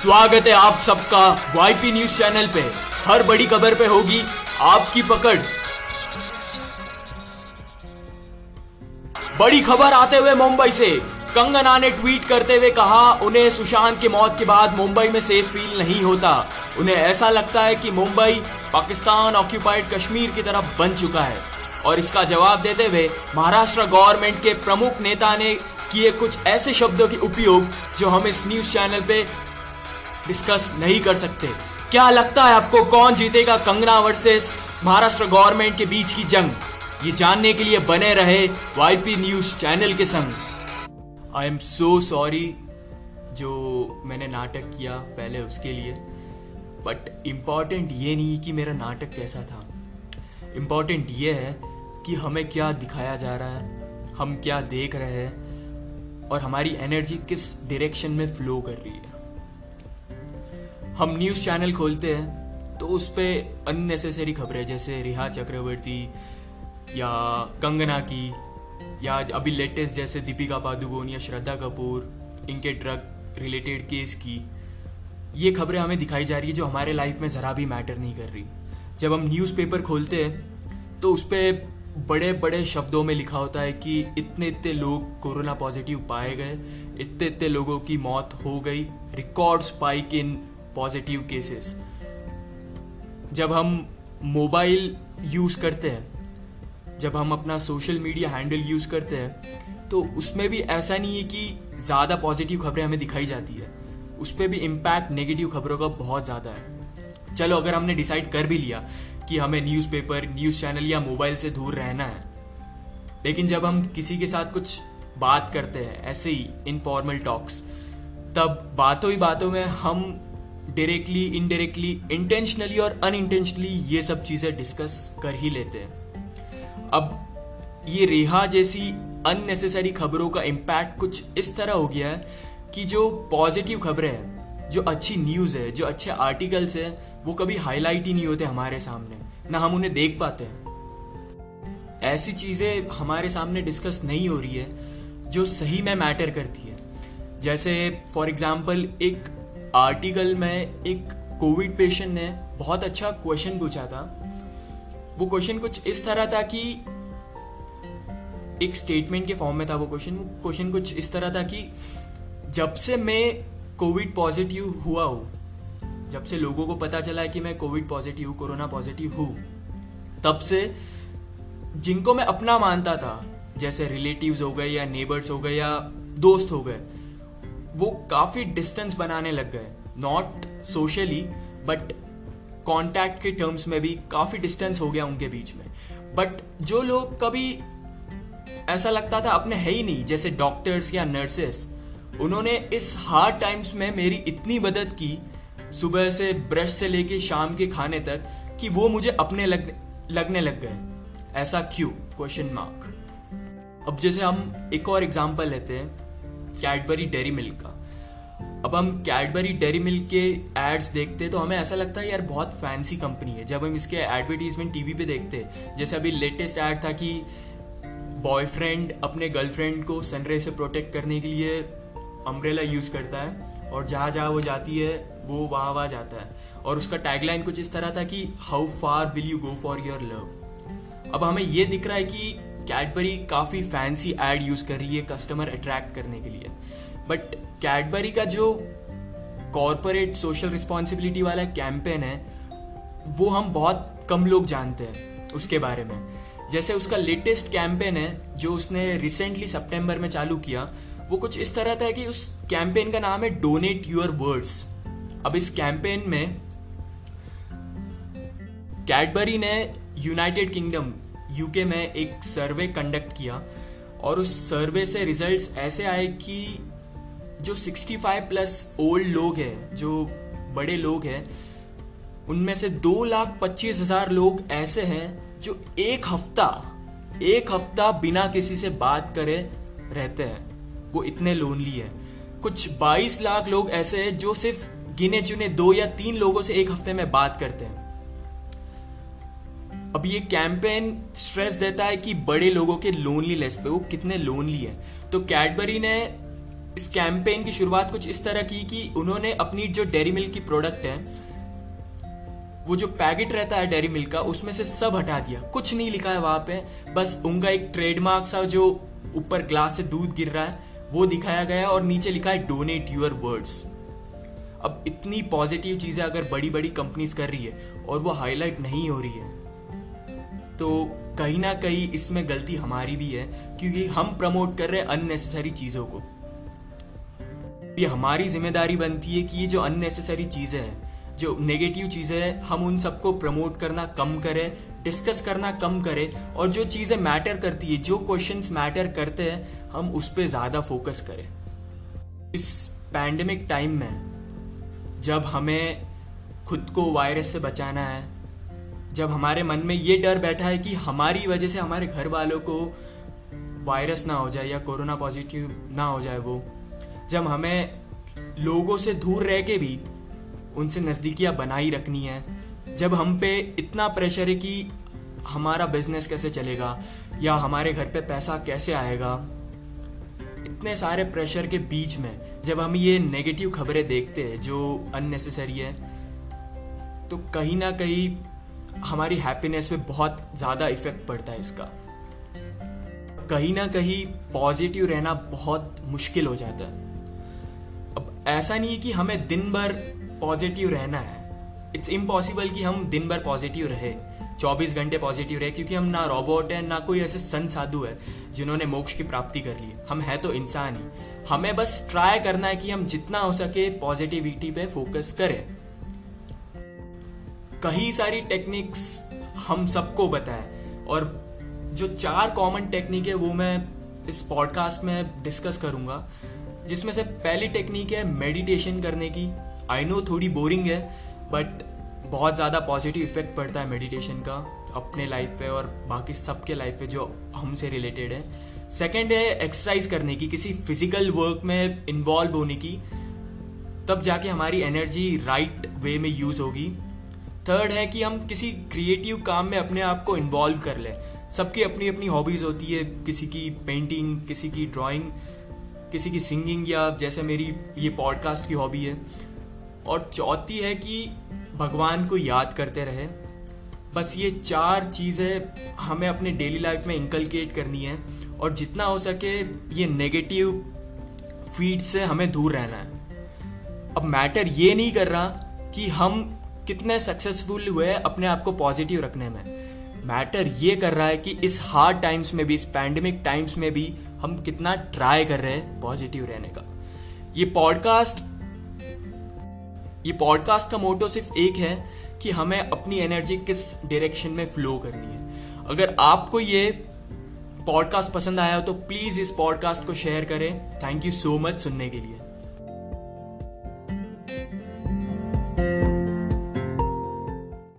स्वागत है आप सबका वाईपी न्यूज़ चैनल पे। हर बड़ी खबर पे होगी आपकी पकड़। बड़ी खबर आते हुए मुंबई से। कंगना ने ट्वीट करते हुए कहा, उन्हें सुशांत की मौत के बाद मुंबई में सेफ़ फील नहीं होता। उन्हें ऐसा लगता है कि मुंबई पाकिस्तान ऑक्यूपाइड कश्मीर की तरफ़ बन चुका है। और इसका जवाब देते हुए महाराष्ट्र गवर्नमेंट के प्रमुख नेता ने किए कुछ ऐसे शब्दों के उपयोग जो हम इस न्यूज़ चैनल पे डिस्कस नहीं कर सकते। क्या लगता है आपको कौन जीतेगा कंगना वर्सेस महाराष्ट्र गवर्नमेंट के बीच की जंग? ये जानने के लिए बने रहे वाईपी न्यूज़ चैनल के संग। आई एम सो सॉरी जो मैंने नाटक किया पहले उसके लिए बट इंपॉर्टेंट ये नहीं कि मेरा नाटक कैसा था। इंपॉर्टेंट ये है कि हमें क्या दिखाया जा रहा है, हम क्या देख रहे हैं, और हमारी एनर्जी किस डायरेक्शन में फ्लो कर रही है। हम न्यूज़ चैनल खोलते हैं तो उस पर अननेसेसरी खबरें, जैसे रिहा चक्रवर्ती या कंगना की, या अभी लेटेस्ट जैसे दीपिका पादुकोण या श्रद्धा कपूर, इनके ड्रग रिलेटेड केस की, ये खबरें हमें दिखाई जा रही है जो हमारे लाइफ में ज़रा भी मैटर नहीं कर रही। जब हम न्यूज़पेपर खोलते हैं तो उस पर बड़े बड़े शब्दों में लिखा होता है कि इतने इतने लोग कोरोना पॉजिटिव पाए गए, इतने इतने लोगों की मौत हो गई record spike in positive cases जब हम मोबाइल यूज़ करते हैं, जब हम अपना सोशल मीडिया हैंडल यूज़ करते हैं तो उसमें भी ऐसा नहीं है कि ज़्यादा पॉजिटिव खबरें हमें दिखाई जाती है। उस पर भी इम्पैक्ट नेगेटिव खबरों का बहुत ज़्यादा है। चलो, अगर हमने डिसाइड कर भी लिया कि हमें न्यूज़पेपर न्यूज़ चैनल या मोबाइल से दूर रहना है, लेकिन जब हम किसी के साथ कुछ बात करते हैं, ऐसे ही इनफॉर्मल टॉक्स तब बातों ही बातों में हम डायरेक्टली इनडायरेक्टली इंटेंशनली और अनइंटेंशनली ये सब चीज़ें डिस्कस कर ही लेते हैं। अब ये रेहा जैसी अननेसेसरी खबरों का इम्पैक्ट कुछ इस तरह हो गया है कि जो पॉजिटिव खबरें हैं, जो अच्छी न्यूज़ है, जो अच्छे आर्टिकल्स हैं, वो कभी हाईलाइट ही नहीं होते हमारे सामने, ना हम उन्हें देख पाते हैं। ऐसी चीज़ें हमारे सामने डिस्कस नहीं हो रही है, जो सही में मैटर करती है। जैसे फॉर एग्ज़ाम्पल एक आर्टिकल में एक कोविड पेशेंट ने बहुत अच्छा क्वेश्चन पूछा था। वो क्वेश्चन कुछ इस तरह था कि एक स्टेटमेंट के फॉर्म में था वो क्वेश्चन क्वेश्चन कुछ इस तरह था कि जब से मैं कोविड पॉजिटिव हुआ हूँ, जब से लोगों को पता चला है कि मैं कोविड पॉजिटिव कोरोना पॉजिटिव हूँ, तब से जिनको मैं अपना मानता था, जैसे रिलेटिव्स हो गए या नेबर्स हो गए या दोस्त हो गए वो काफ़ी डिस्टेंस बनाने लग गए। नॉट सोशली बट कॉन्टैक्ट के टर्म्स में भी काफ़ी डिस्टेंस हो गया उनके बीच में। बट जो लोग कभी ऐसा लगता था अपने है ही नहीं जैसे डॉक्टर्स या नर्सेस उन्होंने इस हार्ड टाइम्स में मेरी इतनी मदद की सुबह से ब्रश से लेके शाम के खाने तक कि वो मुझे अपने लग, लगने लग गए। ऐसा क्यों? क्वेश्चन मार्क अब जैसे हम एक और एग्जांपल लेते हैं। कैडबरी डेरी मिल्क का। अब हम कैडबरी डेरी मिल्क के एड्स देखते हैं तो हमें ऐसा लगता है यार बहुत फैंसी कंपनी है। जब हम इसके एडवर्टीजमेंट टीवी पे देखते हैं, जैसे अभी लेटेस्ट एड था कि बॉयफ्रेंड अपने गर्लफ्रेंड को सनरे से प्रोटेक्ट करने के लिए अम्ब्रेला यूज़ करता है, और जहाँ जहाँ वो जाती है, वो वहाँ वहाँ जाता है। और उसका टैगलाइन कुछ इस तरह था कि how far will you go for your love अब हमें ये दिख रहा है कि कैडबरी काफ़ी फैंसी एड यूज़ कर रही है कस्टमर अट्रैक्ट करने के लिए। बट कैडबरी का जो कॉरपोरेट सोशल रिस्पॉन्सिबिलिटी वाला कैंपेन है, वो हम बहुत कम लोग जानते हैं उसके बारे में। जैसे उसका लेटेस्ट कैंपेन है, जो उसने रिसेंटली सितंबर में चालू किया, वो कुछ इस तरह था कि उस कैंपेन का नाम है डोनेट यूर वर्ड्स अब इस कैंपेन में कैडबरी ने यूनाइटेड किंगडम यूके में एक सर्वे कंडक्ट किया और उस सर्वे से रिजल्ट्स ऐसे आए कि जो 65 प्लस ओल्ड लोग हैं, जो बड़े लोग हैं, उनमें से दो लाख पच्चीस हज़ार लोग ऐसे हैं जो एक हफ़्ता एक हफ़्ता बिना किसी से बात करे रहते हैं। वो इतने लोनली है। कुछ 22 लाख लोग ऐसे हैं जो सिर्फ़ गिने चुने दो या तीन लोगों से एक हफ़्ते में बात करते हैं। अब ये कैंपेन स्ट्रेस देता है कि बड़े लोगों के लोनलीनेस पे, वो कितने लोनली है। तो कैडबरी ने इस कैंपेन की शुरुआत कुछ इस तरह की कि उन्होंने अपनी जो डेरी मिल्क की प्रोडक्ट है, वो जो पैकेट रहता है डेरी मिल्क का, उसमें से सब हटा दिया। कुछ नहीं लिखा है वहाँ पे, बस उनका एक ट्रेडमार्क सा जो ऊपर ग्लास से दूध गिर रहा है, वो दिखाया गया और नीचे लिखा है डोनेट यूर वर्ड्स अब इतनी पॉजिटिव चीज़ें अगर बड़ी बड़ी कंपनीज़ कर रही है और वो हाईलाइट नहीं हो रही है तो कहीं ना कहीं इसमें गलती हमारी भी है, क्योंकि हम प्रमोट कर रहे हैं अननेसेसरी चीज़ों को। ये हमारी ज़िम्मेदारी बनती है कि ये जो अननेसेसरी चीज़ें हैं, जो नेगेटिव चीज़ें हैं, हम उन सबको प्रमोट करना कम करें डिस्कस करना कम करें, और जो चीज़ें मैटर करती है, जो क्वेश्चंस मैटर करते हैं, हम उस पर ज़्यादा फोकस करें। इस पैंडमिक टाइम में जब हमें खुद को वायरस से बचाना है जब हमारे मन में ये डर बैठा है कि हमारी वजह से हमारे घर वालों को वायरस ना हो जाए या कोरोना पॉजिटिव ना हो जाए वो, जब हमें लोगों से दूर रह के भी उनसे नज़दीकियाँ बनाई रखनी है, जब हम पे इतना प्रेशर है कि हमारा बिज़नेस कैसे चलेगा या हमारे घर पे पैसा कैसे आएगा, इतने सारे प्रेशर के बीच में जब हम ये नेगेटिव खबरें देखते हैं जो अननेसेसरी है तो कहीं ना कहीं हमारी हैप्पीनेस पे बहुत ज़्यादा इफ़ेक्ट पड़ता है इसका। कहीं ना कहीं पॉजिटिव रहना बहुत मुश्किल हो जाता है। अब ऐसा नहीं है कि हमें दिन भर पॉजिटिव रहना है। इट्स इम्पॉसिबल कि हम दिन भर पॉजिटिव रहे 24 घंटे पॉजिटिव रहे, क्योंकि हम ना रोबोट है, ना कोई ऐसे संत साधु है जिन्होंने मोक्ष की प्राप्ति कर ली। हम है तो इंसान ही। हमें बस ट्राई करना है कि हम जितना हो सके पॉजिटिविटी पे फोकस करें। कई सारी टेक्निक्स हम सबको बताए। और जो चार कॉमन टेक्निक है, वो मैं इस पॉडकास्ट में डिस्कस करूँगा। जिसमें से पहली टेक्निक है मेडिटेशन करने की। आई नो थोड़ी बोरिंग है बट बहुत ज़्यादा पॉजिटिव इफ़ेक्ट पड़ता है मेडिटेशन का अपने लाइफ पे और बाकी सबके लाइफ पे जो हमसे रिलेटेड है। सेकेंड है एक्सरसाइज करने की, किसी फ़िज़िकल वर्क में इन्वॉल्व होने की। तब जाके हमारी एनर्जी राइट वे में यूज़ होगी। थर्ड है कि हम किसी क्रिएटिव काम में अपने आप को इन्वॉल्व कर लें। सबकी अपनी अपनी हॉबीज होती है, किसी की पेंटिंग किसी की ड्राइंग किसी की सिंगिंग या जैसे मेरी ये पॉडकास्ट की हॉबी है। और चौथी है कि भगवान को याद करते रहे। बस ये चार चीज़ें हमें अपने डेली लाइफ में इंकलकेट करनी है और जितना हो सके ये नेगेटिव फ़ीड से हमें दूर रहना है। अब मैटर ये नहीं कर रहा कि हम कितने सक्सेसफुल हुए अपने आप को पॉजिटिव रखने में। मैटर ये कर रहा है कि इस हार्ड टाइम्स में भी, इस पैंडमिक टाइम्स में भी हम कितना ट्राई कर रहे हैं पॉजिटिव रहने का। ये पॉडकास्ट ये पॉडकास्ट का मोटो सिर्फ़ एक है कि हमें अपनी एनर्जी किस डायरेक्शन में फ्लो करनी है। अगर आपको ये पॉडकास्ट पसंद आया हो तो प्लीज़ इस पॉडकास्ट को शेयर करें। थैंक यू सो मच सुनने के लिए।